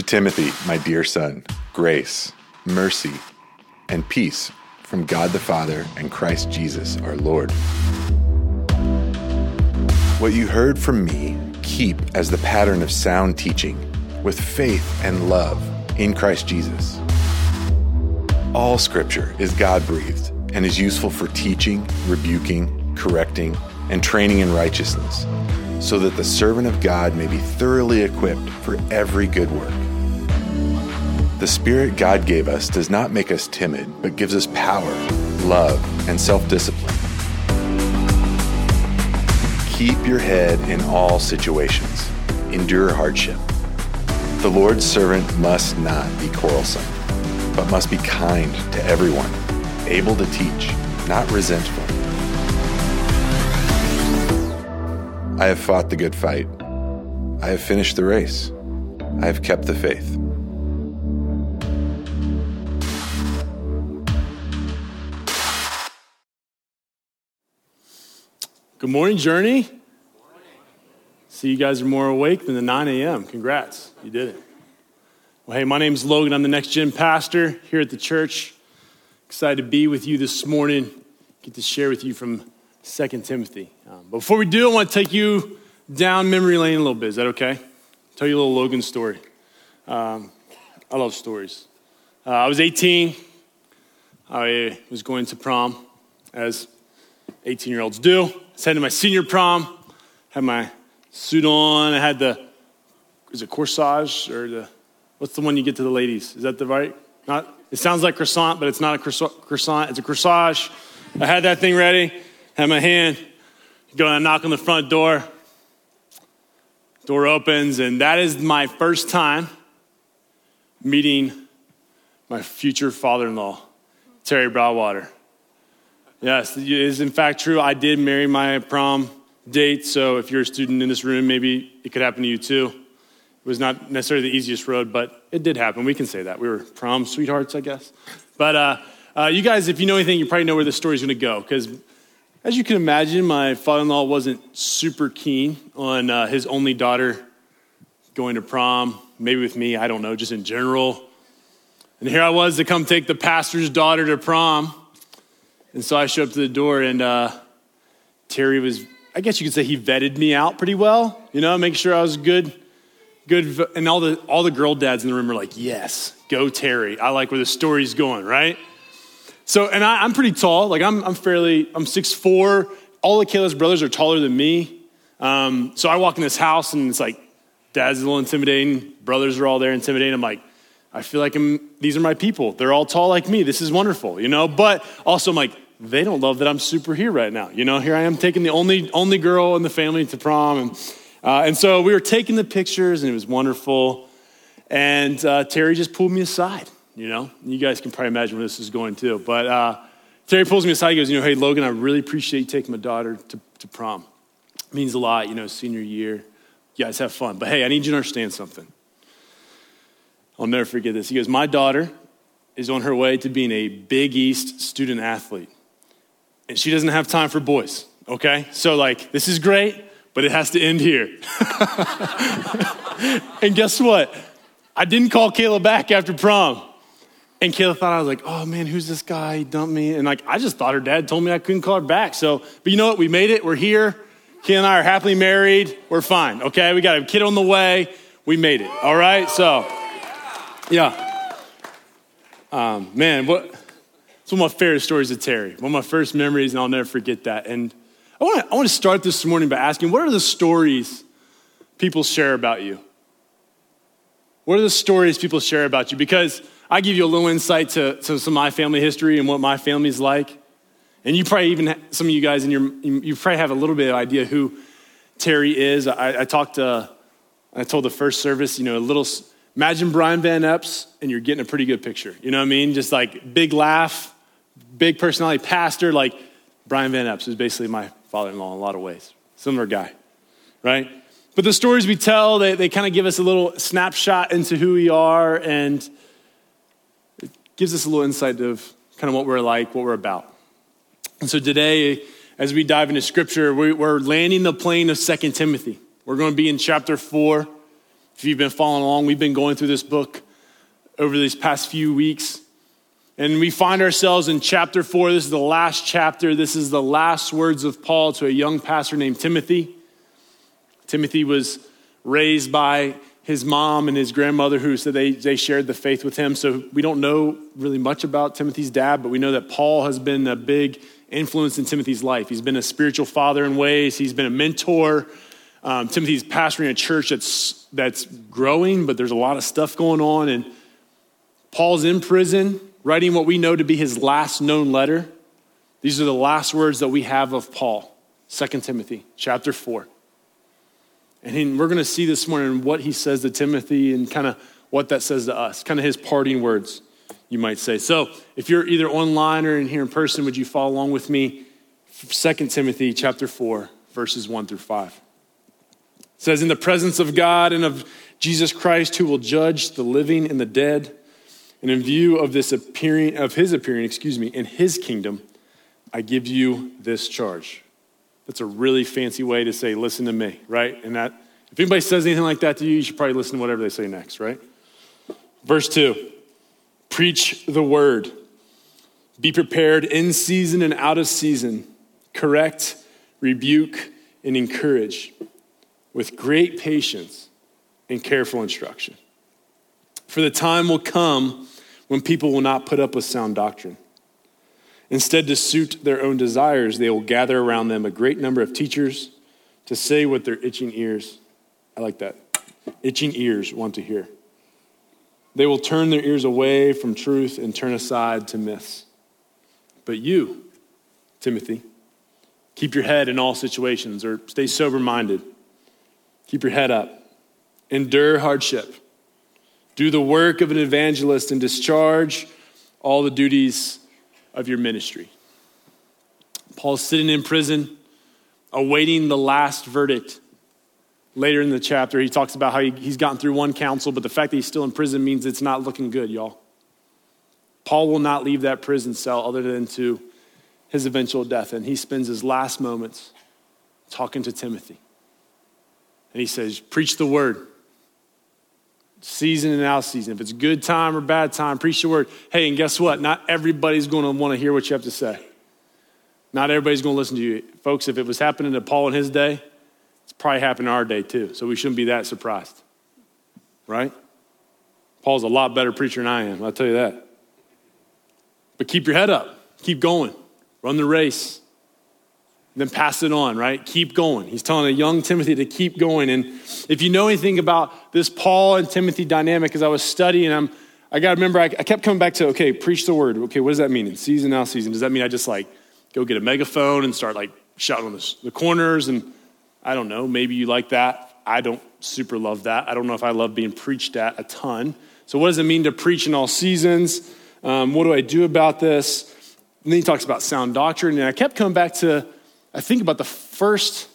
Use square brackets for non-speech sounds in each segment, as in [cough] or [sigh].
To Timothy, my dear son, grace, mercy, and peace from God the Father and Christ Jesus our Lord. What you heard from me, keep as the pattern of sound teaching, with faith and love in Christ Jesus. All scripture is God breathed and is useful for teaching, rebuking, correcting, and training in righteousness, so that the servant of God may be thoroughly equipped for every good work. The Spirit God gave us does not make us timid, but gives us power, love, and self discipline. Keep your head in all situations, endure hardship. The Lord's servant must not be quarrelsome, but must be kind to everyone, able to teach, not resentful. I have fought the good fight. I have finished the race. I have kept the faith. Good morning, Journey. See, you guys are more awake than the 9 a.m. Congrats, you did it. Well, hey, my name's Logan. I'm the next gen pastor here at the church. Excited to be with you this morning. Get to share with you from 2 Timothy. Um, before we do, I want to take you down memory lane a little bit. Is that okay? Tell you a little Logan story. Um, I love stories. Uh, I was 18. I was going to prom, as 18 year olds do. I was heading to my senior prom, had my suit on. I had the, is it corsage or the, what's the one you get to the ladies? Is that the right? Not, it sounds like croissant, but it's not a croissant, it's a corsage. I had that thing ready, had my hand, going to knock on the front door. Door opens, and that is my first time meeting my future father in law, Terry Broadwater. Yes, it is in fact true. I did marry my prom date, so if you're a student in this room, maybe it could happen to you too. It was not necessarily the easiest road, but it did happen. We can say that. We were prom sweethearts, I guess. But uh, uh, you guys, if you know anything, you probably know where this story's going to go, because as you can imagine, my father in law wasn't super keen on uh, his only daughter going to prom, maybe with me, I don't know, just in general. And here I was to come take the pastor's daughter to prom. And so I showed up to the door, and uh, Terry was, I guess you could say he vetted me out pretty well, you know, make sure I was good. Good, and all the all the girl dads in the room were like, "Yes, go Terry." I like where the story's going, right? So, and I, am pretty tall. Like I'm, I'm fairly, I'm 6'4". All of Kayla's brothers are taller than me. Um, so I walk in this house and it's like, dad's a little intimidating. Brothers are all there intimidating. I'm like, I feel like I'm, these are my people. They're all tall like me. This is wonderful, you know? But also I'm like, they don't love that I'm super here right now. You know, here I am taking the only, only girl in the family to prom. And, uh, and so we were taking the pictures and it was wonderful. And uh, Terry just pulled me aside you know? You guys can probably imagine where this is going too. But uh, Terry pulls me aside. He goes, you know, hey, Logan, I really appreciate you taking my daughter to, to prom. It means a lot, you know, senior year. You guys have fun. But hey, I need you to understand something. I'll never forget this. He goes, my daughter is on her way to being a Big East student athlete. And she doesn't have time for boys, okay? So, like, this is great, but it has to end here. [laughs] and guess what? I didn't call Kayla back after prom. And Kayla thought I was like, oh man, who's this guy? He dumped me. And like, I just thought her dad told me I couldn't call her back. So, but you know what? We made it. We're here. Kayla and I are happily married. We're fine. Okay. We got a kid on the way. We made it. All right. So, yeah. Um, man, what, it's one of my favorite stories of Terry. One of my first memories, and I'll never forget that. And I want to I want to start this morning by asking, what are the stories people share about you? What are the stories people share about you? Because I give you a little insight to, to some of my family history and what my family's like. And you probably even, some of you guys in your, you probably have a little bit of idea who Terry is. I, I talked to, I told the first service, you know, a little, imagine Brian Van Epps and you're getting a pretty good picture. You know what I mean? Just like big laugh, big personality, pastor, like Brian Van Epps is basically my father-in-law in a lot of ways. Similar guy, right? But the stories we tell, they, they kind of give us a little snapshot into who we are and it gives us a little insight of kind of what we're like, what we're about. And so today, as we dive into scripture, we're landing the plane of Second Timothy. We're going to be in chapter 4. If you've been following along, we've been going through this book over these past few weeks. And we find ourselves in chapter four. This is the last chapter. This is the last words of Paul to a young pastor named Timothy. Timothy was raised by his mom and his grandmother who said they, they shared the faith with him. So we don't know really much about Timothy's dad, but we know that Paul has been a big influence in Timothy's life. He's been a spiritual father in ways, he's been a mentor. Um, Timothy's pastoring a church that's, that's growing, but there's a lot of stuff going on. And Paul's in prison, writing what we know to be his last known letter. These are the last words that we have of Paul, 2 Timothy chapter 4. And we're going to see this morning what he says to Timothy and kind of what that says to us, kind of his parting words, you might say. So if you're either online or in here in person, would you follow along with me? 2 Timothy chapter 4, verses 1 through 5. It says, In the presence of God and of Jesus Christ, who will judge the living and the dead, and in view of this appearing of his appearing, excuse me, in his kingdom, I give you this charge. That's a really fancy way to say, listen to me, right? And that, if anybody says anything like that to you, you should probably listen to whatever they say next, right? Verse 2 Preach the word. Be prepared in season and out of season. Correct, rebuke, and encourage with great patience and careful instruction. For the time will come when people will not put up with sound doctrine. Instead, to suit their own desires, they will gather around them a great number of teachers to say what their itching ears, I like that, itching ears want to hear. They will turn their ears away from truth and turn aside to myths. But you, Timothy, keep your head in all situations or stay sober minded. Keep your head up. Endure hardship. Do the work of an evangelist and discharge all the duties of your ministry. Paul's sitting in prison, awaiting the last verdict. Later in the chapter, he talks about how he, he's gotten through one council, but the fact that he's still in prison means it's not looking good, y'all. Paul will not leave that prison cell other than to his eventual death. And he spends his last moments talking to Timothy. And he says, Preach the word season and out season. If it's good time or bad time, preach the word. Hey, and guess what? Not everybody's going to want to hear what you have to say. Not everybody's going to listen to you. Folks, if it was happening to Paul in his day, it's probably happening our day too. So we shouldn't be that surprised. Right? Paul's a lot better preacher than I am, I'll tell you that. But keep your head up, keep going, run the race then pass it on, right? Keep going. He's telling a young Timothy to keep going. And if you know anything about this Paul and Timothy dynamic, as I was studying, I'm, I got to remember, I, I, kept coming back to, okay, preach the word. Okay, what does that mean? In season, out season. Does that mean I just like go get a megaphone and start like shouting on the, the corners? And I don't know, maybe you like that. I don't super love that. I don't know if I love being preached at a ton. So, what does it mean to preach in all seasons? Um, what do I do about this? And then he talks about sound doctrine. And I kept coming back to, I think about the first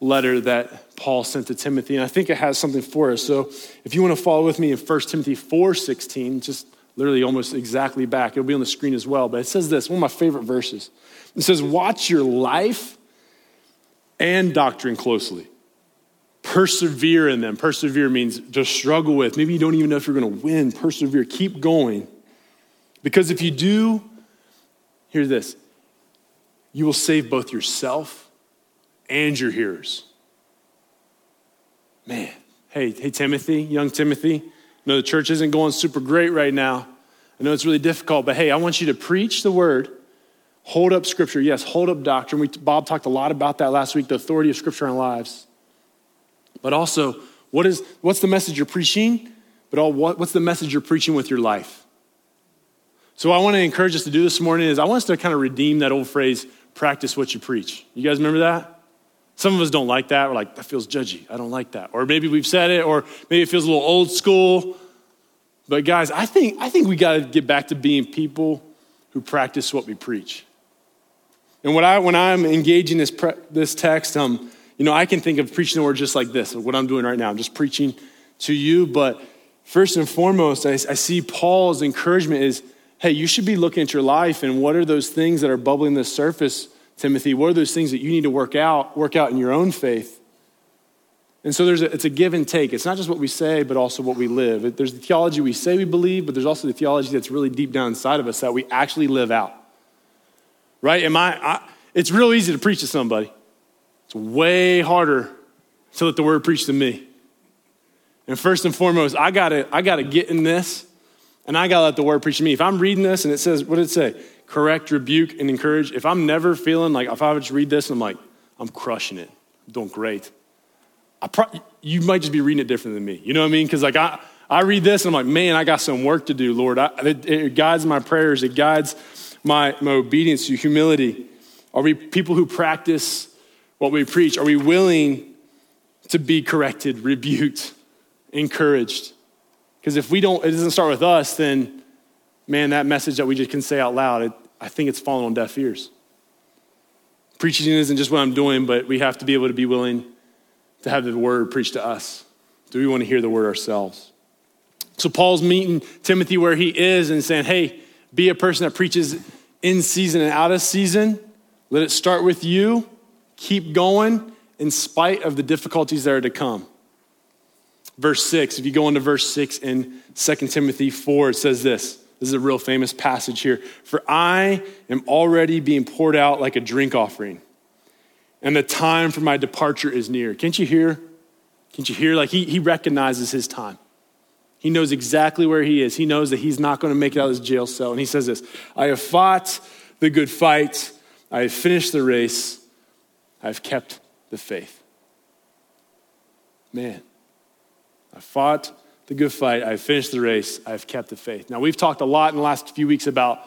letter that Paul sent to Timothy, and I think it has something for us. So if you want to follow with me in 1 Timothy 4:16, just literally almost exactly back, it'll be on the screen as well. But it says this, one of my favorite verses. It says, Watch your life and doctrine closely. Persevere in them. Persevere means to struggle with. Maybe you don't even know if you're going to win. Persevere. Keep going. Because if you do, hear this you will save both yourself and your hearers. Man, hey, hey, Timothy, young Timothy. I know the church isn't going super great right now. I know it's really difficult, but hey, I want you to preach the word, hold up scripture. Yes, hold up doctrine. We, Bob talked a lot about that last week, the authority of scripture in our lives. But also, what is, what's the message you're preaching? But all, what, what's the message you're preaching with your life? So, what I want to encourage us to do this morning is I want us to kind of redeem that old phrase, practice what you preach. You guys remember that? Some of us don't like that. We're like, that feels judgy. I don't like that. Or maybe we've said it, or maybe it feels a little old school. But guys, I think, I think we got to get back to being people who practice what we preach. And what I, when I'm engaging this, pre, this text, um, you know, I can think of preaching the word just like this, what I'm doing right now. I'm just preaching to you. But first and foremost, I, I see Paul's encouragement is hey, you should be looking at your life and what are those things that are bubbling the surface, Timothy? What are those things that you need to work out, work out in your own faith? And so there's a, it's a give and take. It's not just what we say, but also what we live. There's the theology we say we believe, but there's also the theology that's really deep down inside of us that we actually live out. Right? Am I, I it's real easy to preach to somebody. It's way harder to let the word preach to me. And first and foremost, I gotta, I gotta get in this and I gotta let the word preach to me. If I'm reading this and it says, what did it say? Correct, rebuke, and encourage. If I'm never feeling like, if I just read this and I'm like, I'm crushing it, I'm doing great. I pro- you might just be reading it different than me. You know what I mean? Because like I, I read this and I'm like, man, I got some work to do, Lord. I, it, it guides my prayers. It guides my, my obedience to humility. Are we people who practice what we preach? Are we willing to be corrected, rebuked, encouraged? Because if we don't, it doesn't start with us, then man, that message that we just can say out loud, it, I think it's falling on deaf ears. Preaching isn't just what I'm doing, but we have to be able to be willing to have the word preached to us. Do we want to hear the word ourselves? So Paul's meeting Timothy where he is and saying, hey, be a person that preaches in season and out of season. Let it start with you. Keep going in spite of the difficulties that are to come. Verse 6, if you go into verse 6 in 2 Timothy 4, it says this. This is a real famous passage here. For I am already being poured out like a drink offering, and the time for my departure is near. Can't you hear? Can't you hear? Like he, he recognizes his time. He knows exactly where he is. He knows that he's not going to make it out of his jail cell. And he says this I have fought the good fight, I have finished the race, I have kept the faith. Man, I fought the good fight, I finished the race, I have kept the faith. Now, we've talked a lot in the last few weeks about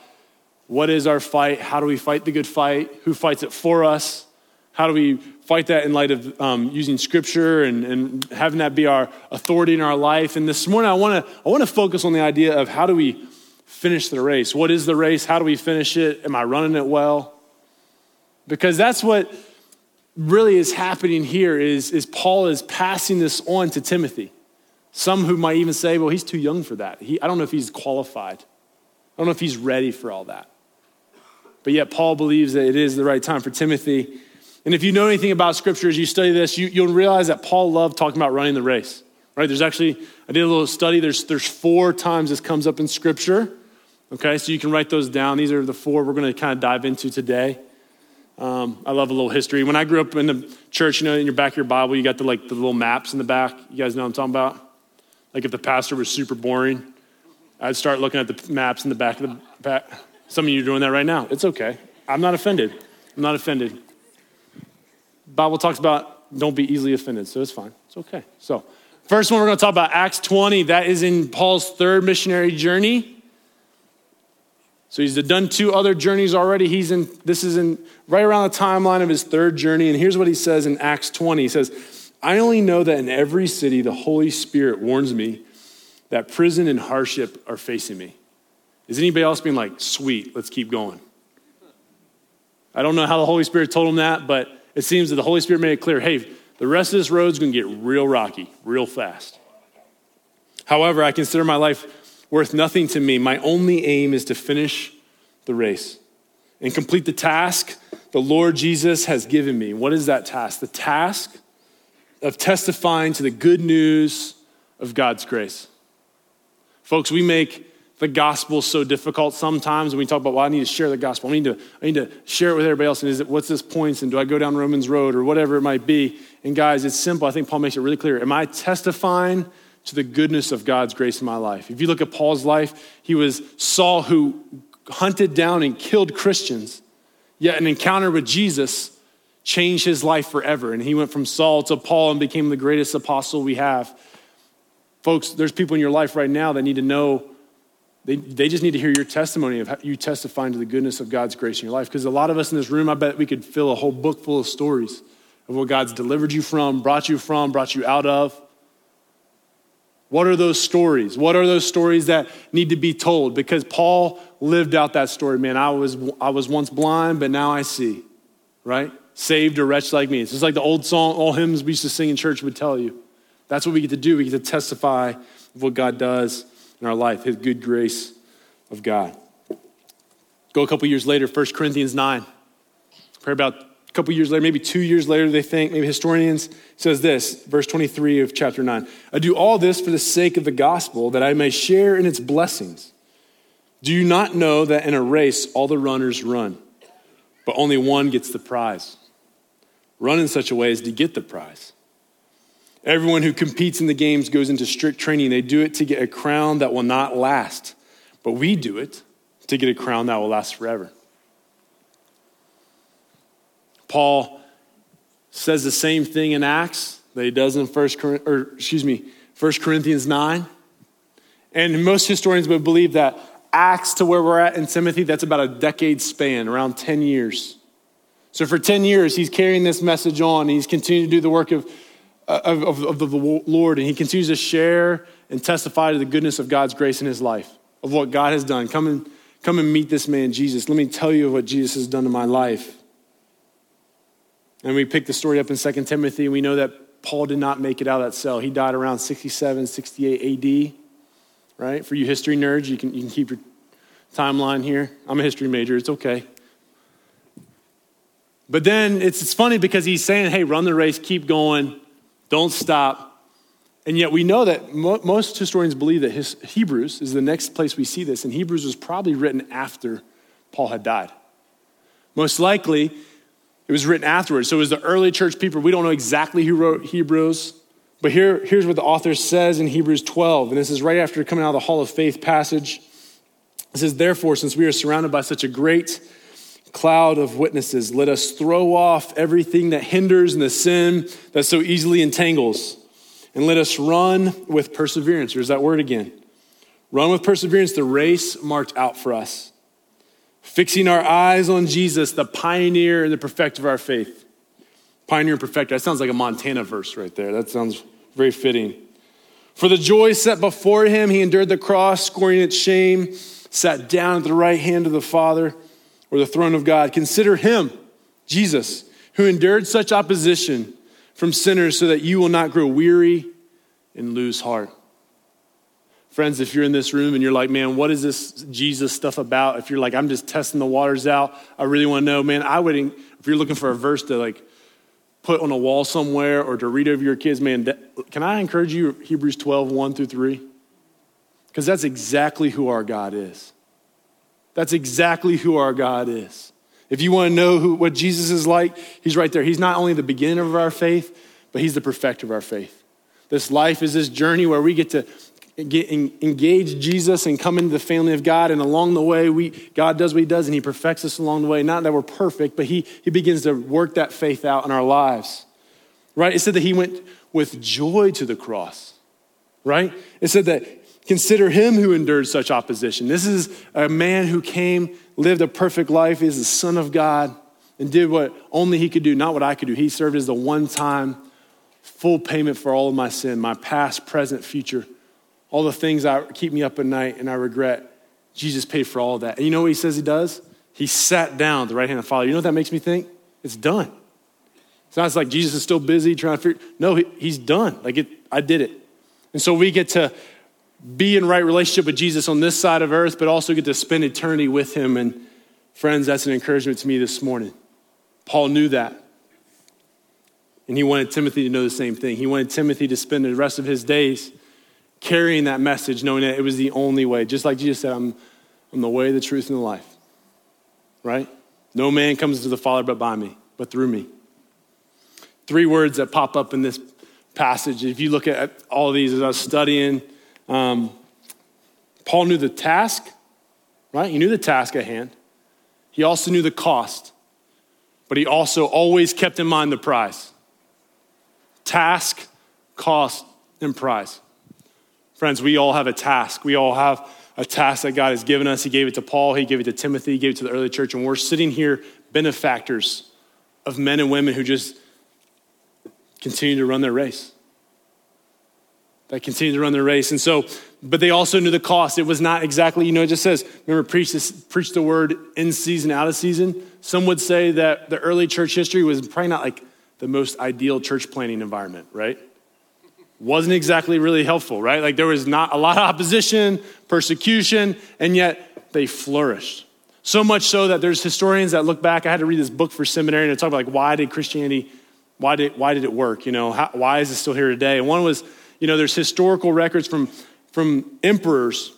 what is our fight, how do we fight the good fight, who fights it for us, how do we fight that in light of um, using scripture and, and having that be our authority in our life. And this morning, I want to I want to focus on the idea of how do we finish the race? What is the race? How do we finish it? Am I running it well? Because that's what really is happening here is, is Paul is passing this on to Timothy. Some who might even say, well, he's too young for that. He, I don't know if he's qualified. I don't know if he's ready for all that. But yet, Paul believes that it is the right time for Timothy. And if you know anything about scripture, as you study this, you, will realize that Paul loved talking about running the race. Right? There's actually, I did a little study. There's, there's four times this comes up in scripture. Okay, so you can write those down. These are the four we're going to kind of dive into today. Um, I love a little history. When I grew up in the church, you know, in your back of your Bible, you got the like the little maps in the back. You guys know what I'm talking about? Like if the pastor was super boring, I'd start looking at the maps in the back of the back. Some of you are doing that right now. It's okay. I'm not offended. I'm not offended. Bible talks about don't be easily offended, so it's fine. It's okay. So, first one we're going to talk about Acts 20. That is in Paul's third missionary journey. So he's done two other journeys already. He's in this is in right around the timeline of his third journey and here's what he says in Acts 20. He says, I only know that in every city the Holy Spirit warns me that prison and hardship are facing me. Is anybody else being like, sweet, let's keep going? I don't know how the Holy Spirit told him that, but it seems that the Holy Spirit made it clear hey, the rest of this road's gonna get real rocky, real fast. However, I consider my life worth nothing to me. My only aim is to finish the race and complete the task the Lord Jesus has given me. What is that task? The task of testifying to the good news of God's grace. Folks, we make the gospel so difficult sometimes when we talk about, well, I need to share the gospel. I need to, I need to share it with everybody else. And is it, what's this points? And do I go down Romans Road or whatever it might be? And guys, it's simple. I think Paul makes it really clear. Am I testifying to the goodness of God's grace in my life? If you look at Paul's life, he was Saul who hunted down and killed Christians, yet an encounter with Jesus changed his life forever. And he went from Saul to Paul and became the greatest apostle we have. Folks, there's people in your life right now that need to know, they, they just need to hear your testimony of you testifying to the goodness of God's grace in your life. Because a lot of us in this room, I bet we could fill a whole book full of stories of what God's delivered you from, brought you from, brought you out of. What are those stories? What are those stories that need to be told? Because Paul lived out that story, man. I was, I was once blind, but now I see, right? Saved a wretch like me. It's just like the old song, all hymns we used to sing in church would tell you. That's what we get to do. We get to testify of what God does in our life, his good grace of God. Go a couple years later, 1 Corinthians 9. Pray about a couple years later, maybe two years later, they think, maybe historians, says this, verse 23 of chapter 9 I do all this for the sake of the gospel, that I may share in its blessings. Do you not know that in a race all the runners run, but only one gets the prize? Run in such a way as to get the prize. Everyone who competes in the games goes into strict training. They do it to get a crown that will not last, but we do it to get a crown that will last forever. Paul says the same thing in Acts that he does in First or excuse me, 1 Corinthians 9. And most historians would believe that Acts to where we're at in Timothy, that's about a decade span, around 10 years. So for 10 years, he's carrying this message on. He's continuing to do the work of, of, of, of the Lord, and he continues to share and testify to the goodness of God's grace in his life, of what God has done. Come and, come and meet this man, Jesus. Let me tell you what Jesus has done in my life. And we pick the story up in 2 Timothy, and we know that Paul did not make it out of that cell. He died around 67, 68 AD, right? For you history nerds, you can, you can keep your timeline here. I'm a history major, it's okay. But then it's, it's funny because he's saying, hey, run the race, keep going, don't stop. And yet we know that mo- most historians believe that his, Hebrews is the next place we see this, and Hebrews was probably written after Paul had died. Most likely, it was written afterwards. So it was the early church people. We don't know exactly who wrote Hebrews, but here, here's what the author says in Hebrews 12. And this is right after coming out of the Hall of Faith passage. It says, Therefore, since we are surrounded by such a great cloud of witnesses, let us throw off everything that hinders and the sin that so easily entangles. And let us run with perseverance. There's that word again. Run with perseverance the race marked out for us Fixing our eyes on Jesus, the pioneer and the perfecter of our faith. Pioneer and perfecter. That sounds like a Montana verse right there. That sounds very fitting. For the joy set before him, he endured the cross, scoring its shame, sat down at the right hand of the Father or the throne of God. Consider him, Jesus, who endured such opposition from sinners so that you will not grow weary and lose heart. Friends, if you're in this room and you're like, man, what is this Jesus stuff about? If you're like, I'm just testing the waters out, I really want to know, man, I would, if you're looking for a verse to like put on a wall somewhere or to read over your kids, man, that, can I encourage you, Hebrews 12, 1 through 3? Because that's exactly who our God is. That's exactly who our God is. If you want to know who, what Jesus is like, he's right there. He's not only the beginning of our faith, but he's the perfecter of our faith. This life is this journey where we get to get, engage Jesus and come into the family of God. And along the way, we, God does what he does and he perfects us along the way. Not that we're perfect, but he, he begins to work that faith out in our lives. Right? It said that he went with joy to the cross. Right? It said that consider him who endured such opposition. This is a man who came, lived a perfect life, is the Son of God, and did what only he could do, not what I could do. He served as the one time full payment for all of my sin, my past, present, future all the things that keep me up at night and I regret, Jesus paid for all of that. And you know what he says he does? He sat down at the right hand of the Father. You know what that makes me think? It's done. It's not like Jesus is still busy trying to figure. No, he, he's done. Like it, I did it. And so we get to be in right relationship with Jesus on this side of earth, but also get to spend eternity with him. And friends, that's an encouragement to me this morning. Paul knew that. And he wanted Timothy to know the same thing. He wanted Timothy to spend the rest of his days carrying that message, knowing that it was the only way. Just like Jesus said, I'm, I'm the way, the truth, and the life. Right? No man comes to the Father but by me, but through me. Three words that pop up in this passage. If you look at all these as I was studying, um, Paul knew the task, right? He knew the task at hand. He also knew the cost, but he also always kept in mind the prize. Task, cost, and prize. Friends, we all have a task. We all have a task that God has given us. He gave it to Paul, He gave it to Timothy, He gave it to the early church, and we're sitting here benefactors of men and women who just continue to run their race. That continue to run their race. And so, but they also knew the cost. It was not exactly, you know, it just says, remember, preach, this, preach the word in season, out of season. Some would say that the early church history was probably not like the most ideal church planning environment, right? wasn't exactly really helpful, right? Like there was not a lot of opposition, persecution, and yet they flourished. So much so that there's historians that look back. I had to read this book for seminary and it talked about like why did Christianity, why did, why did it work? You know, how, why is it still here today? And one was, you know, there's historical records from, from emperors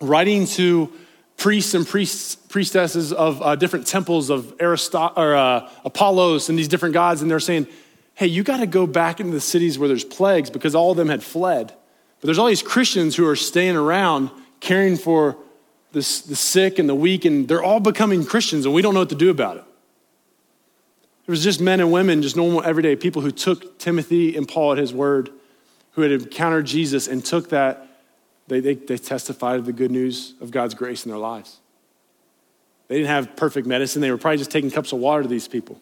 writing to priests and priests, priestesses of uh, different temples of Aristot- or, uh, Apollos and these different gods, and they're saying, hey, you got to go back into the cities where there's plagues because all of them had fled. But there's all these Christians who are staying around caring for the, the sick and the weak, and they're all becoming Christians, and we don't know what to do about it. It was just men and women, just normal everyday people who took Timothy and Paul at his word, who had encountered Jesus and took that, they, they, they testified of the good news of God's grace in their lives. They didn't have perfect medicine. They were probably just taking cups of water to these people.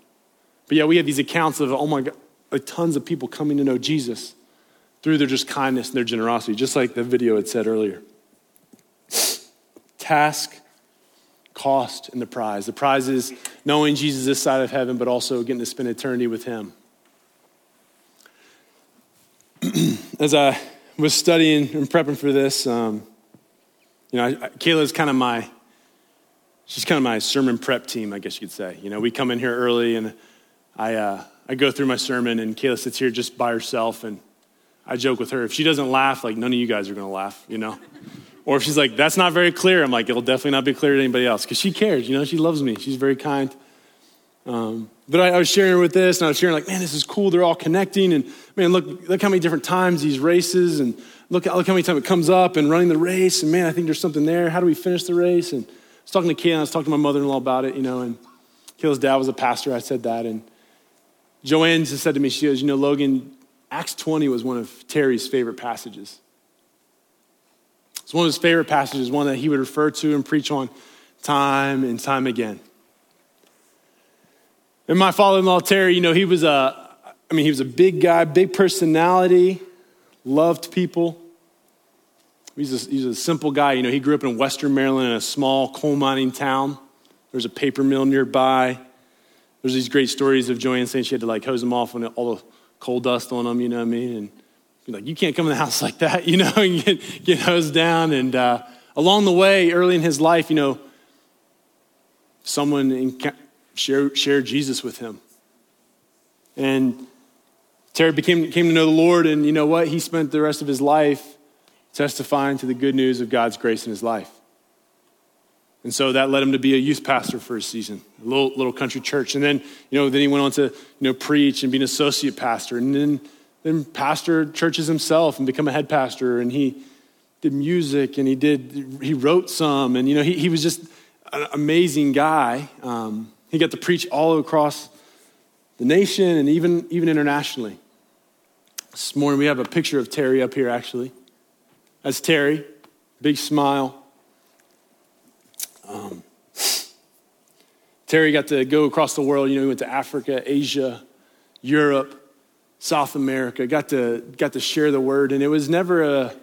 But yeah, we have these accounts of, oh my God, like tons of people coming to know Jesus through their just kindness and their generosity, just like the video had said earlier [sniffs] task, cost, and the prize. The prize is knowing Jesus this side of heaven, but also getting to spend eternity with him. [clears throat] As I was studying and prepping for this, um, you know, I, I, Kayla's kind of my, she's kind of my sermon prep team, I guess you could say. You know, we come in here early and I, uh, I go through my sermon and Kayla sits here just by herself and I joke with her. If she doesn't laugh, like none of you guys are going to laugh, you know? [laughs] Or if she's like, that's not very clear, I'm like, it'll definitely not be clear to anybody else because she cares, you know, she loves me. She's very kind. Um, but I, I, was sharing with this and I was sharing, like, man, this is cool. They're all connecting. And man, look, look how many different times these races and look, look how many times it comes up and running the race. And man, I think there's something there. How do we finish the race? And I was talking to Kayla, I was talking to my mother in law about it, you know, and Kayla's dad was a pastor. I said that. And Joanne just said to me, she goes, you know, Logan, Acts 20 was one of Terry's favorite passages. It's one of his favorite passages, one that he would refer to and preach on time and time again. And my father-in-law Terry, you know, he was a, I mean, he was a big guy, big personality, loved people. He's a, he's a simple guy. You know, he grew up in Western Maryland in a small coal mining town. There's a paper mill nearby. There's these great stories of Joanne saying she had to like hose them off when all the coal dust on them, you know what I mean? And like, you can't come in the [laughs] house like that, you know, [laughs] and get, get hosed down. And uh, along the way, early in his life, you know, someone shared, shared Jesus with him. And Terry became, came to know the Lord, and you know what? He spent the rest of his life testifying to the good news of God's grace in his life. And so that led him to be a youth pastor for a season, a little, little country church. And then, you know, then he went on to, you know, preach and be an associate pastor. And then then pastored churches himself and become a head pastor and he did music and he did he wrote some and you know he, he was just an amazing guy um, he got to preach all across the nation and even even internationally. This morning we have a picture of terry up here actually. That's terry. Big smile. Um, terry got to go across the world. You know he went to africa asia europe South America, got to, got to share the word, and it was never a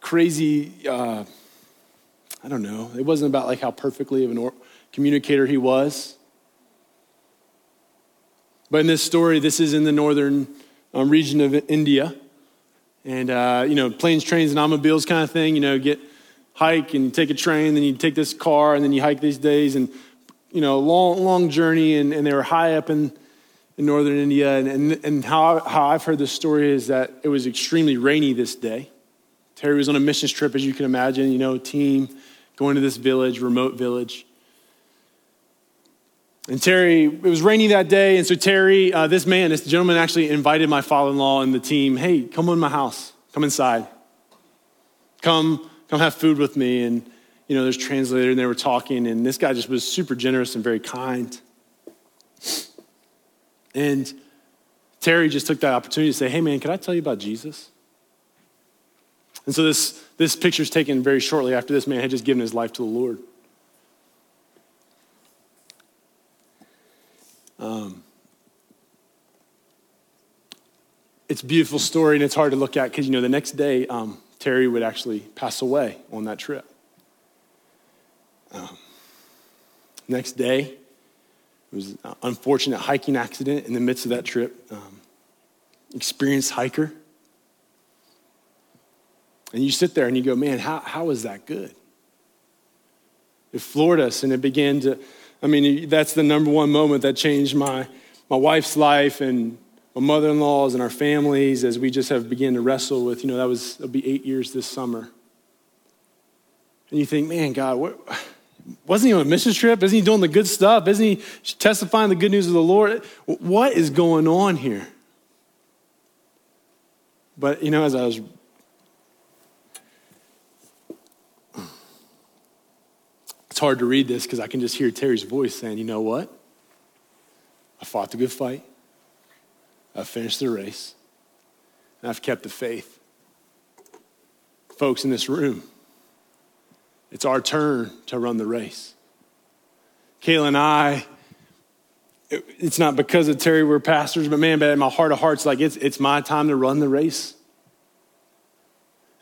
crazy, uh, I don't know, it wasn't about like how perfectly of a communicator he was. But in this story, this is in the northern um, region of India. And, uh, you know, planes, trains, and automobiles kind of thing. You know, get hike and take a train, then you take this car, and then you hike these days. And, you know, long, long journey. And, and they were high up in in northern India. And, and, and how, how I've heard this story is that it was extremely rainy this day. Terry was on a missions trip, as you can imagine, you know, team going to this village, remote village. And Terry, it was rainy that day. And so Terry, uh, this man, this gentleman actually invited my father in law and the team, hey, come on my house, come inside. Come, come have food with me. And, you know, there's translator and they were talking. And this guy just was super generous and very kind. And Terry just took that opportunity to say, hey, man, can I tell you about Jesus? And so this, this picture is taken very shortly after this man had just given his life to the Lord. Um, it's a beautiful story and it's hard to look at because, you know, the next day, um, Terry would actually pass away on that trip. Um, next day, it was an unfortunate hiking accident in the midst of that trip. Um, experienced hiker. And you sit there and you go, man, how, how is that good? It floored us, and it began to. I mean, that's the number one moment that changed my, my wife's life and my mother in laws and our families as we just have begun to wrestle with, you know, that was, it'll be eight years this summer. And you think, man, God, what, wasn't he on a mission trip? Isn't he doing the good stuff? Isn't he testifying the good news of the Lord? What is going on here? But, you know, as I was hard to read this because I can just hear Terry's voice saying, you know what? I fought the good fight. I've finished the race. And I've kept the faith. Folks in this room, it's our turn to run the race. Kayla and I, it's not because of Terry, we're pastors, but man, but in my heart of hearts, like it's, it's my time to run the race.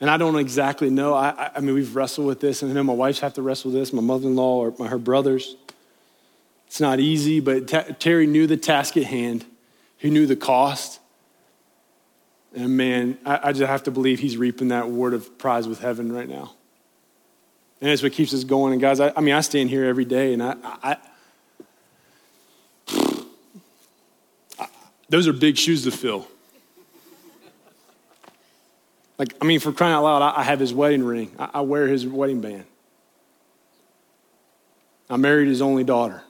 And I don't exactly know. I, I mean, we've wrestled with this, and I know my wife's have to wrestle with this, my mother in law or my, her brothers. It's not easy, but T- Terry knew the task at hand, he knew the cost. And man, I, I just have to believe he's reaping that word of prize with heaven right now. And that's what keeps us going. And guys, I, I mean, I stand here every day, and I, I, I those are big shoes to fill. Like, I mean, for crying out loud, I, have his wedding ring. I, I wear his wedding band. I married his only daughter.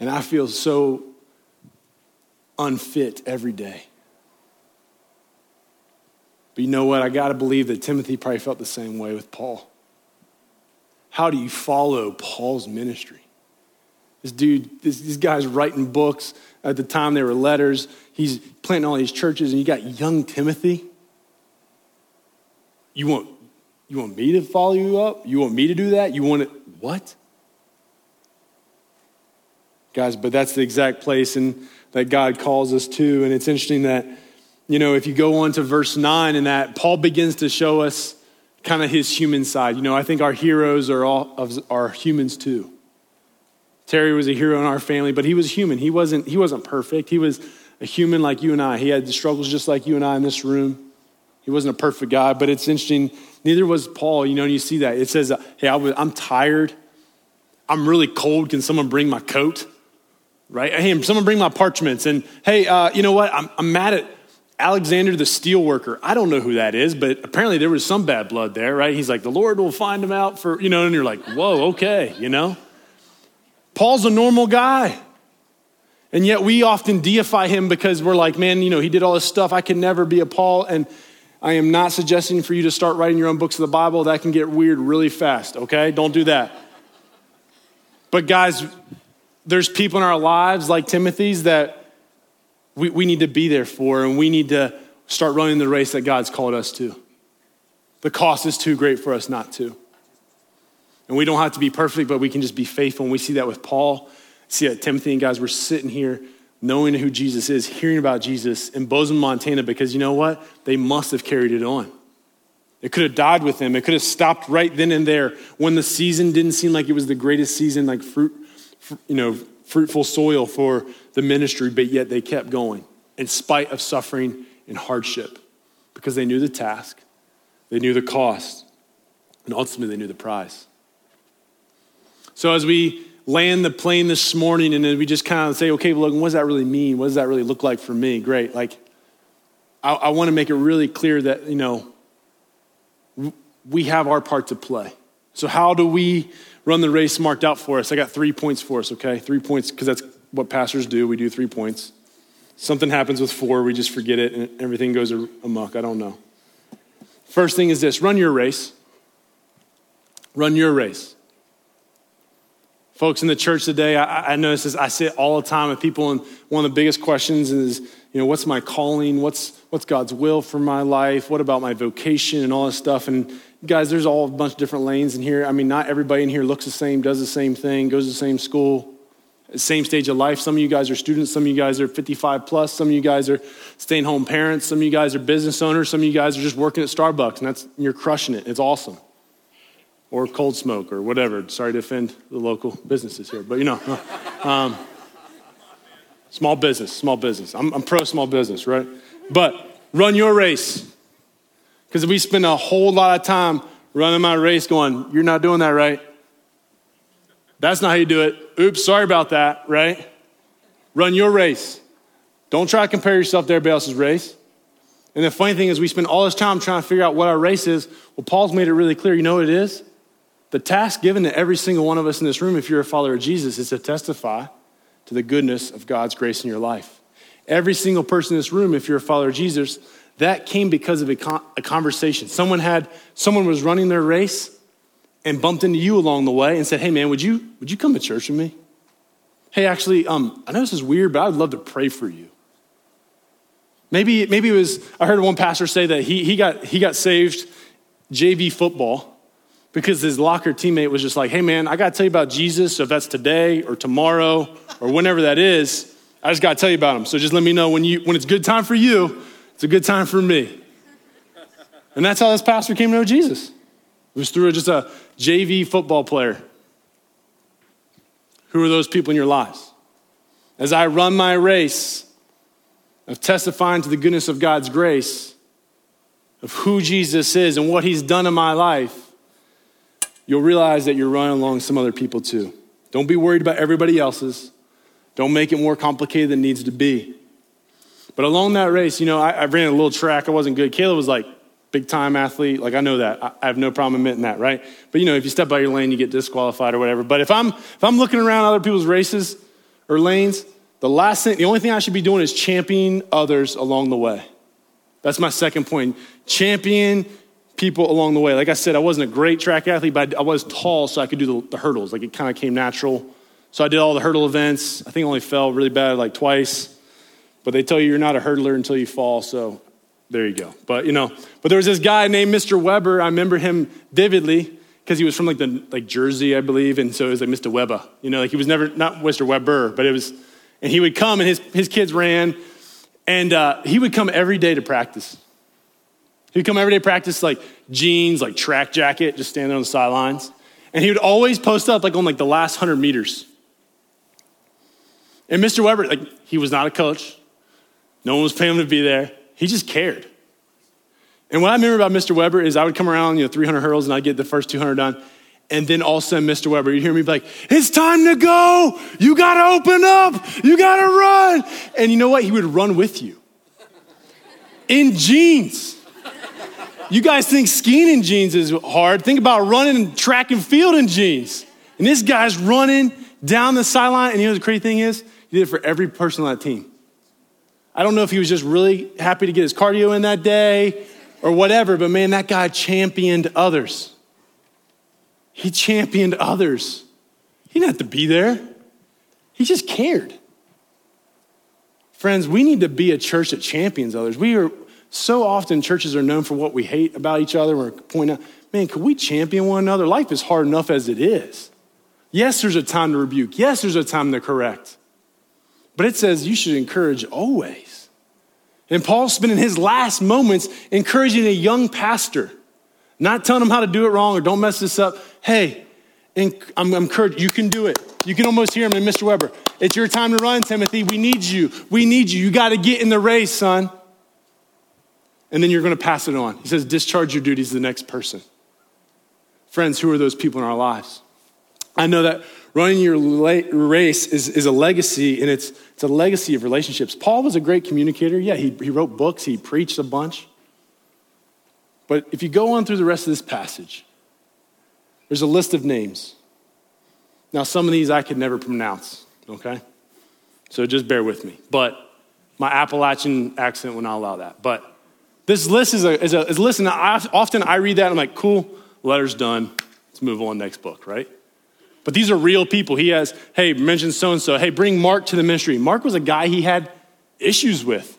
And I feel so unfit every day. But you know what? I got to believe that Timothy probably felt the same way with Paul. How do you follow Paul's ministry? This dude, this, this guy's writing books. At the time, they were letters. He's planting all these churches, and you got young Timothy. You want, you want me to follow you up? You want me to do that? You want it? What? Guys, but that's the exact place and that God calls us to. And it's interesting that, you know, if you go on to verse 9 and that, Paul begins to show us kind of his human side. You know, I think our heroes are all of, are humans too. Terry was a hero in our family, but he was human. He wasn't, he wasn't perfect. He was a human like you and I. He had the struggles just like you and I in this room. He wasn't a perfect guy, but it's interesting. Neither was Paul. You know, and you see that. It says, hey, I was, I'm tired. I'm really cold. Can someone bring my coat? Right? Hey, someone bring my parchments. And hey, uh, you know what? I'm, I'm mad at Alexander the steelworker. I don't know who that is, but apparently there was some bad blood there, right? He's like, the Lord will find him out for, you know, and you're like, whoa, okay, you know? Paul's a normal guy. And yet we often deify him because we're like, man, you know, he did all this stuff. I can never be a Paul. And I am not suggesting for you to start writing your own books of the Bible. That can get weird really fast, okay? Don't do that. But guys, there's people in our lives like Timothy's that we, we need to be there for, and we need to start running the race that God's called us to. The cost is too great for us not to. And we don't have to be perfect, but we can just be faithful. And we see that with Paul. See that Timothy and guys, we're sitting here knowing who Jesus is, hearing about Jesus in Bozeman, Montana, because you know what? They must have carried it on. It could have died with him. It could have stopped right then and there when the season didn't seem like it was the greatest season, like fruit, you know, fruitful soil for the ministry, but yet they kept going in spite of suffering and hardship because they knew the task, they knew the cost, and ultimately they knew the prize. So as we land the plane this morning and then we just kind of say, okay, well, look, what does that really mean? What does that really look like for me? Great. Like, I, I want to make it really clear that, you know, we have our part to play. So, how do we run the race marked out for us? I got three points for us, okay? Three points, because that's what pastors do. We do three points. Something happens with four, we just forget it, and everything goes amok. I don't know. First thing is this run your race. Run your race. Folks in the church today, I, I notice this, I sit all the time with people, and one of the biggest questions is, you know, what's my calling? What's, what's God's will for my life? What about my vocation and all this stuff? And guys, there's all a bunch of different lanes in here. I mean, not everybody in here looks the same, does the same thing, goes to the same school, same stage of life. Some of you guys are students, some of you guys are 55 plus, some of you guys are staying home parents, some of you guys are business owners, some of you guys are just working at Starbucks, and that's, you're crushing it. It's awesome or cold smoke or whatever. Sorry to offend the local businesses here, but you know, [laughs] um, small business, small business. I'm, I'm pro small business, right? But run your race because we spend a whole lot of time running my race going, You're not doing that right. That's not how you do it. Oops, sorry about that, right? Run your race. Don't try to compare yourself to everybody else's race. And the funny thing is, we spend all this time trying to figure out what our race is. Well, Paul's made it really clear. You know what it is? The task given to every single one of us in this room, if you're a follower of Jesus, is to testify to the goodness of God's grace in your life. Every single person in this room, if you're a follower of Jesus, that came because of a, con- a conversation. Someone had, someone was running their race and bumped into you along the way and said, Hey man, would you, would you come to church with me? Hey, actually, um, I know this is weird, but I'd love to pray for you. Maybe, maybe it was, I heard one pastor say that he, he, got, he got saved JV football because his locker teammate was just like, hey man, I got to tell you about Jesus. So if that's today or tomorrow or whenever that is, I just got to tell you about him. So just let me know when, you, when it's good time for you, it's a good time for me. And that's how this pastor came to know Jesus. It was through just a JV football player. Who are those people in your lives? As I run my race, of testifying to the goodness of God's grace, of who Jesus is and what he's done in my life, you'll realize that you're running along some other people too. Don't be worried about everybody else's. Don't make it more complicated than it needs to be. But along that race, you know, I, I ran a little track. I wasn't good. Kayla was like big time athlete. Like I know that. I, I have no problem admitting that, right? But you know, if you step out your lane, you get disqualified or whatever. But if I'm if I'm looking around other people's races or lanes, the last thing, the only thing I should be doing is championing others along the way. That's my second point. Champion people along the way. Like I said, I wasn't a great track athlete, but I was tall, so I could do the, the hurdles. Like it kind of came natural. So I did all the hurdle events. I think I only fell really bad like twice. But they tell you you're not a hurdler until you fall, so there you go. But you know, but there was this guy named Mr. Weber. I remember him vividly because he was from like the like Jersey, I believe, and so it was like Mr. Weber. You know, like he was never not Mr. Weber, but it was and he would come, and his, his kids ran, and uh, he would come every day to practice. He'd come every day practice, like jeans, like track jacket, just standing on the sidelines. And he would always post up, like on like the last 100 meters. And Mr. Weber, like, he was not a coach. No one was paying him to be there. He just cared. And what I remember about Mr. Weber is I would come around, you know, 300 hurdles, and I'd get the first 200 done. And then all of a sudden, Mr. Weber, you hear me like, it's time to go. You got to open up. You got to run. And you know what? He would run with you in jeans. You guys think skiing in jeans is hard. Think about running track and field in jeans. And this guy's running down the sideline. And you know the crazy thing is? He did it for every person on that team. I don't know if he was just really happy to get his cardio in that day or whatever, but man, that guy championed others. He championed others. He didn't have to be there, he just cared. Friends, we need to be a church that champions others. We are so often churches are known for what we hate about each other or point out, man, could we champion one another? Life is hard enough as it is. Yes, there's a time to rebuke. Yes, there's a time to correct. But it says you should encourage always. And Paul's spending his last moments encouraging a young pastor not telling him how to do it wrong or don't mess this up. Hey, I'm, encouraged. You can do it. You can almost hear him in Mr. Weber. It's your time to run, Timothy. We need you. We need you. You got to get in the race, son. And then you're going to pass it on. He says, discharge your duties to the next person. Friends, who are those people in our lives? I know that running your race is, is a legacy, and it's, it's a legacy of relationships. Paul was a great communicator. Yeah, he, he wrote books, he preached a bunch. But if you go on through the rest of this passage, there's a list of names. Now, some of these I could never pronounce, okay? So just bear with me. But my Appalachian accent will not allow that. But this list is a, is a, is a list, and I, often I read that and I'm like, cool, letter's done. Let's move on, next book, right? But these are real people. He has, hey, mention so and so. Hey, bring Mark to the ministry. Mark was a guy he had issues with.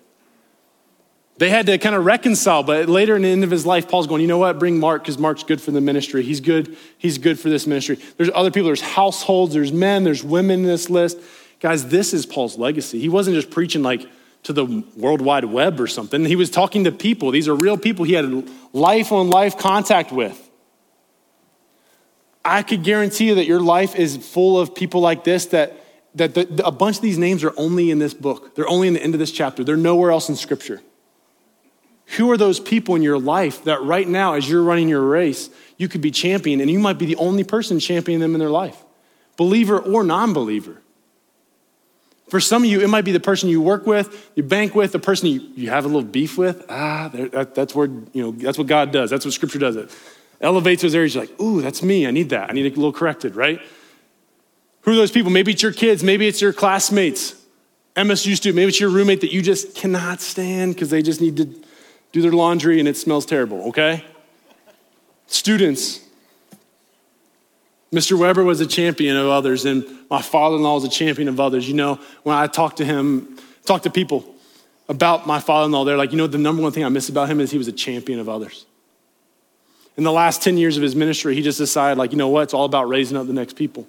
They had to kind of reconcile, but later in the end of his life, Paul's going, you know what? Bring Mark because Mark's good for the ministry. He's good. He's good for this ministry. There's other people. There's households. There's men. There's women in this list. Guys, this is Paul's legacy. He wasn't just preaching like to the World Wide Web or something. He was talking to people. These are real people he had life on life contact with. I could guarantee you that your life is full of people like this that, that the, a bunch of these names are only in this book. They're only in the end of this chapter. They're nowhere else in Scripture. Who are those people in your life that right now, as you're running your race, you could be champion and you might be the only person championing them in their life, believer or non believer? For some of you, it might be the person you work with, you bank with, the person you, you have a little beef with. Ah, that, that's where, you know, that's what God does. That's what Scripture does. It elevates those areas. You're like, ooh, that's me. I need that. I need a little corrected, right? Who are those people? Maybe it's your kids. Maybe it's your classmates. MSU student. Maybe it's your roommate that you just cannot stand because they just need to do their laundry and it smells terrible, okay? Students. Mr. Weber was a champion of others, and my father in law was a champion of others. You know, when I talk to him, talk to people about my father in law, they're like, you know, the number one thing I miss about him is he was a champion of others. In the last 10 years of his ministry, he just decided, like, you know what? It's all about raising up the next people.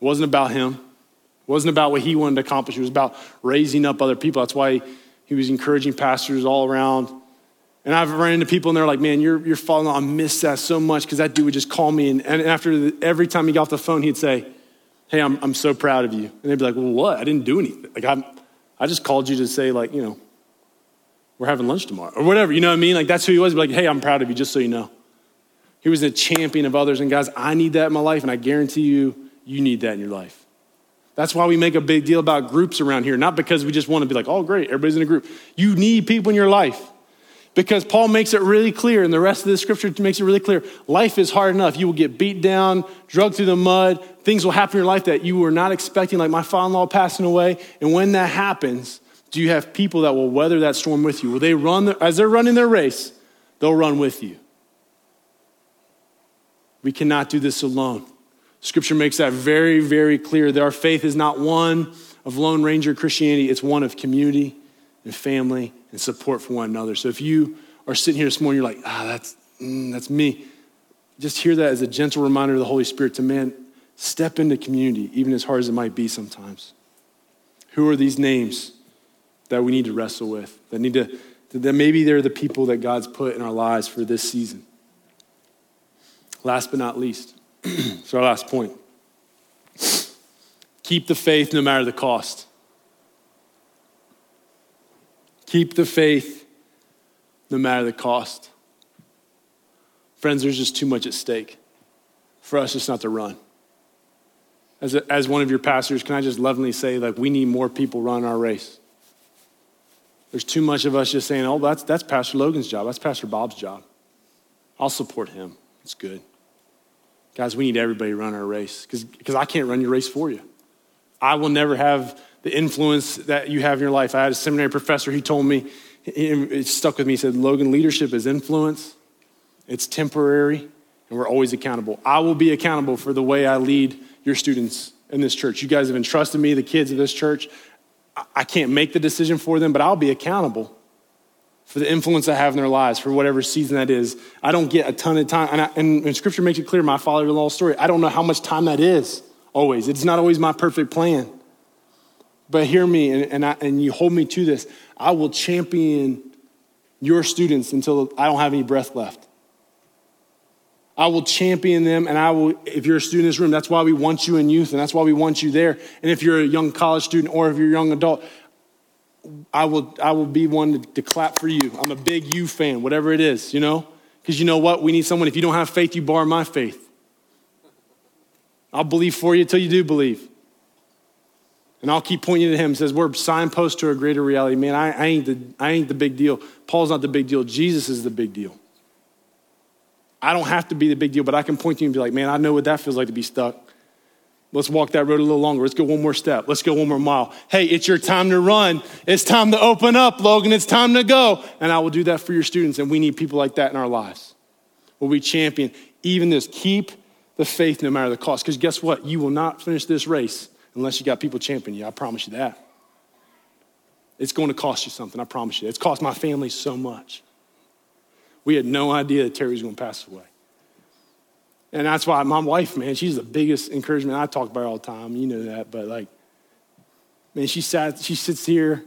It wasn't about him, it wasn't about what he wanted to accomplish. It was about raising up other people. That's why he was encouraging pastors all around and I've run into people and they're like, man, you're, you're falling off. I miss that so much because that dude would just call me. And, and after the, every time he got off the phone, he'd say, hey, I'm, I'm so proud of you. And they'd be like, well, what? I didn't do anything. Like, I'm, I just called you to say, like, you know, we're having lunch tomorrow or whatever. You know what I mean? Like, that's who he was. Like, hey, I'm proud of you, just so you know. He was a champion of others. And guys, I need that in my life. And I guarantee you, you need that in your life. That's why we make a big deal about groups around here, not because we just want to be like, oh, great, everybody's in a group. You need people in your life. Because Paul makes it really clear, and the rest of the scripture makes it really clear life is hard enough. You will get beat down, drugged through the mud. Things will happen in your life that you were not expecting, like my father in law passing away. And when that happens, do you have people that will weather that storm with you? Will they run, as they're running their race, they'll run with you? We cannot do this alone. Scripture makes that very, very clear that our faith is not one of Lone Ranger Christianity, it's one of community and family and support for one another. So if you are sitting here this morning, you're like, ah, that's, mm, that's me. Just hear that as a gentle reminder of the Holy Spirit to, man, step into community, even as hard as it might be sometimes. Who are these names that we need to wrestle with? That need to, that maybe they're the people that God's put in our lives for this season. Last but not least, [clears throat] it's our last point. Keep the faith no matter the cost. Keep the faith no matter the cost. Friends, there's just too much at stake for us just not to run. As, a, as one of your pastors, can I just lovingly say, like, we need more people run our race. There's too much of us just saying, oh, that's, that's Pastor Logan's job. That's Pastor Bob's job. I'll support him. It's good. Guys, we need everybody to run our race because I can't run your race for you. I will never have the influence that you have in your life. I had a seminary professor, he told me, it stuck with me. He said, Logan, leadership is influence, it's temporary, and we're always accountable. I will be accountable for the way I lead your students in this church. You guys have entrusted me, the kids of this church. I can't make the decision for them, but I'll be accountable for the influence I have in their lives, for whatever season that is. I don't get a ton of time. And, I, and, and Scripture makes it clear, my father in law story, I don't know how much time that is always. It's not always my perfect plan. But hear me, and, and, I, and you hold me to this. I will champion your students until I don't have any breath left. I will champion them, and I will, if you're a student in this room, that's why we want you in youth, and that's why we want you there. And if you're a young college student or if you're a young adult, I will, I will be one to, to clap for you. I'm a big you fan, whatever it is, you know? Because you know what? We need someone, if you don't have faith, you borrow my faith. I'll believe for you until you do believe. And I'll keep pointing to him. Says we're signposts to a greater reality. Man, I, I, ain't the, I ain't the big deal. Paul's not the big deal. Jesus is the big deal. I don't have to be the big deal, but I can point to you and be like, man, I know what that feels like to be stuck. Let's walk that road a little longer. Let's go one more step. Let's go one more mile. Hey, it's your time to run. It's time to open up, Logan. It's time to go. And I will do that for your students. And we need people like that in our lives. Will we champion even this? Keep the faith no matter the cost. Because guess what? You will not finish this race unless you got people championing you. I promise you that. It's going to cost you something, I promise you. It's cost my family so much. We had no idea that Terry was going to pass away. And that's why my wife, man, she's the biggest encouragement. I talk about all the time. You know that. But like, man, she sat, she sits here,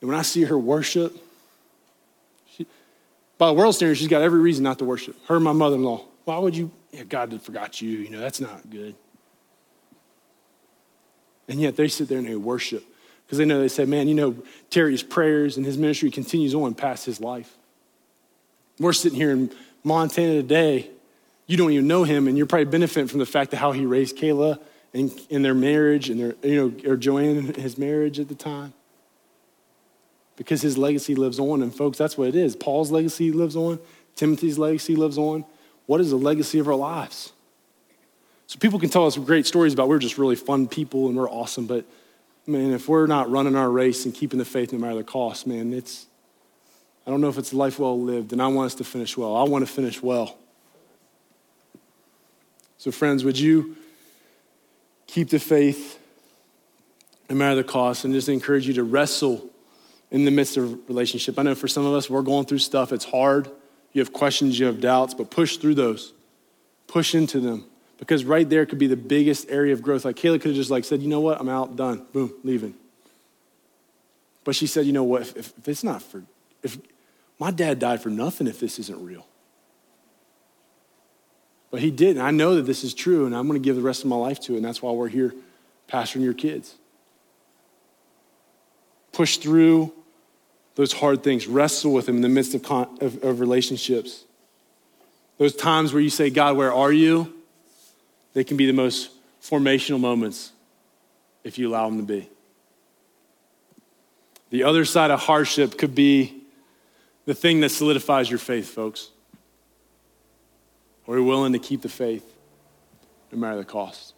and when I see her worship, she, by the world standards, she's got every reason not to worship. Her and my mother-in-law. Why would you? Yeah, God forgot you. You know, that's not good. And yet they sit there and they worship Because they know they say, man, you know, Terry's prayers and his ministry continues on past his life. We're sitting here in Montana today. You don't even know him, and you're probably benefiting from the fact of how he raised Kayla and, in their marriage and their, you know, or Joanne and his marriage at the time. Because his legacy lives on. And folks, that's what it is. Paul's legacy lives on, Timothy's legacy lives on. What is the legacy of our lives? So people can tell us great stories about we're just really fun people and we're awesome, but man, if we're not running our race and keeping the faith no matter the cost, man, it's, I don't know if it's life well lived, and I want us to finish well. I want to finish well. So, friends, would you keep the faith no matter the cost and just encourage you to wrestle in the midst of relationship? I know for some of us, we're going through stuff, it's hard. You have questions, you have doubts, but push through those. Push into them because right there could be the biggest area of growth. Like Kayla could have just like said, you know what, I'm out, done, boom, leaving. But she said, you know what, if, if it's not for, if my dad died for nothing if this isn't real. But he didn't. I know that this is true, and I'm going to give the rest of my life to it, and that's why we're here pastoring your kids. Push through those hard things, wrestle with them in the midst of, of, of relationships. Those times where you say, God, where are you? They can be the most formational moments if you allow them to be. The other side of hardship could be the thing that solidifies your faith, folks. Are we willing to keep the faith no matter the cost?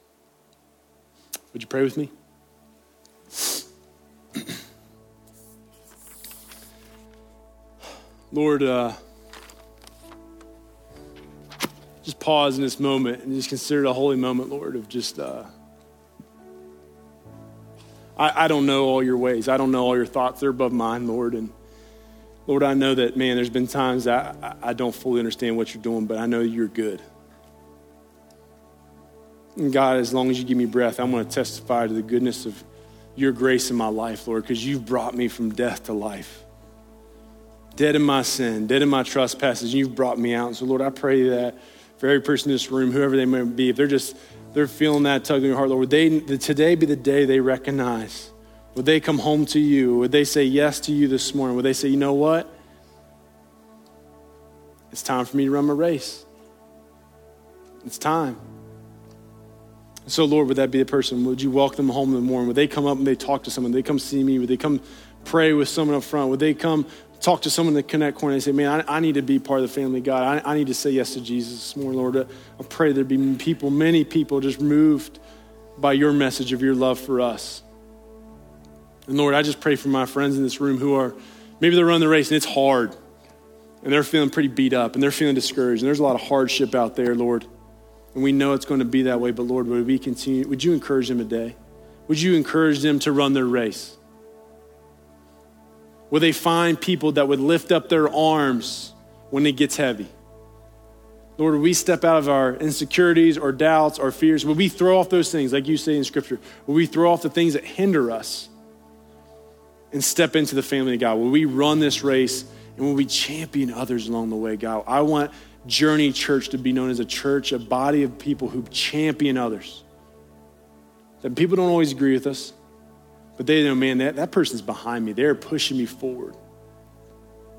Would you pray with me? [clears throat] Lord, uh, just pause in this moment and just consider it a holy moment, Lord, of just. Uh, I, I don't know all your ways. I don't know all your thoughts. They're above mine, Lord. And Lord, I know that, man, there's been times I, I don't fully understand what you're doing, but I know you're good. And God, as long as you give me breath, I'm going to testify to the goodness of your grace in my life, Lord, because you've brought me from death to life. Dead in my sin, dead in my trespasses, you've brought me out. And so, Lord, I pray that for every person in this room, whoever they may be, if they're just they're feeling that tug in your heart, Lord, would they today be the day they recognize? Would they come home to you? Would they say yes to you this morning? Would they say, you know what? It's time for me to run my race. It's time. So, Lord, would that be the person? Would you walk them home in the morning? Would they come up and they talk to someone? Would they come see me? Would they come pray with someone up front? Would they come talk to someone in the Connect corner and say, Man, I, I need to be part of the family God. I, I, need to say yes to Jesus morning, Lord. I pray there'd be people, many people, just moved by your message of your love for us. And Lord, I just pray for my friends in this room who are maybe they're running the race and it's hard and they're feeling pretty beat up and they're feeling discouraged and there's a lot of hardship out there, Lord. And we know it's going to be that way, but Lord, would we continue? Would you encourage them today? Would you encourage them to run their race? Will they find people that would lift up their arms when it gets heavy? Lord, would we step out of our insecurities or doubts or fears? Will we throw off those things, like you say in Scripture? Will we throw off the things that hinder us and step into the family of God? Will we run this race and will we champion others along the way, God? I want Journey Church to be known as a church, a body of people who champion others. That people don't always agree with us, but they know, man, that, that person's behind me. They're pushing me forward.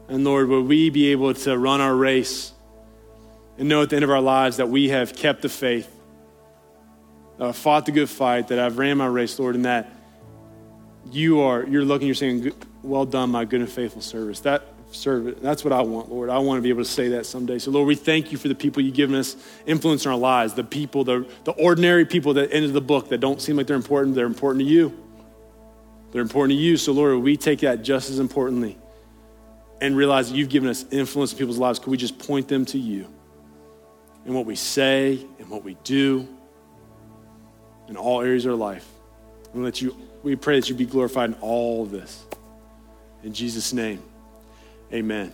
And Lord, will we be able to run our race and know at the end of our lives that we have kept the faith, that I've fought the good fight, that I've ran my race, Lord, and that you are, you're looking, you're saying, well done, my good and faithful service. That servant, that's what I want, Lord. I want to be able to say that someday. So, Lord, we thank you for the people you've given us influence in our lives, the people, the, the ordinary people that ended the book that don't seem like they're important, they're important to you. They're important to you. So, Lord, we take that just as importantly and realize that you've given us influence in people's lives. Could we just point them to you in what we say and what we do in all areas of our life? And let you, we pray that you be glorified in all of this. In Jesus' name, amen.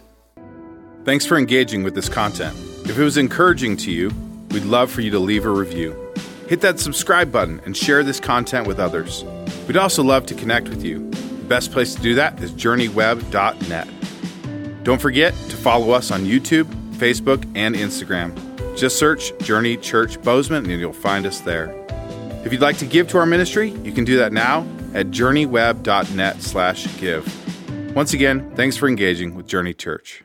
Thanks for engaging with this content. If it was encouraging to you, we'd love for you to leave a review. Hit that subscribe button and share this content with others. We'd also love to connect with you. The best place to do that is journeyweb.net. Don't forget to follow us on YouTube, Facebook, and Instagram. Just search Journey Church Bozeman and you'll find us there. If you'd like to give to our ministry, you can do that now at journeyweb.net/give. Once again, thanks for engaging with Journey Church.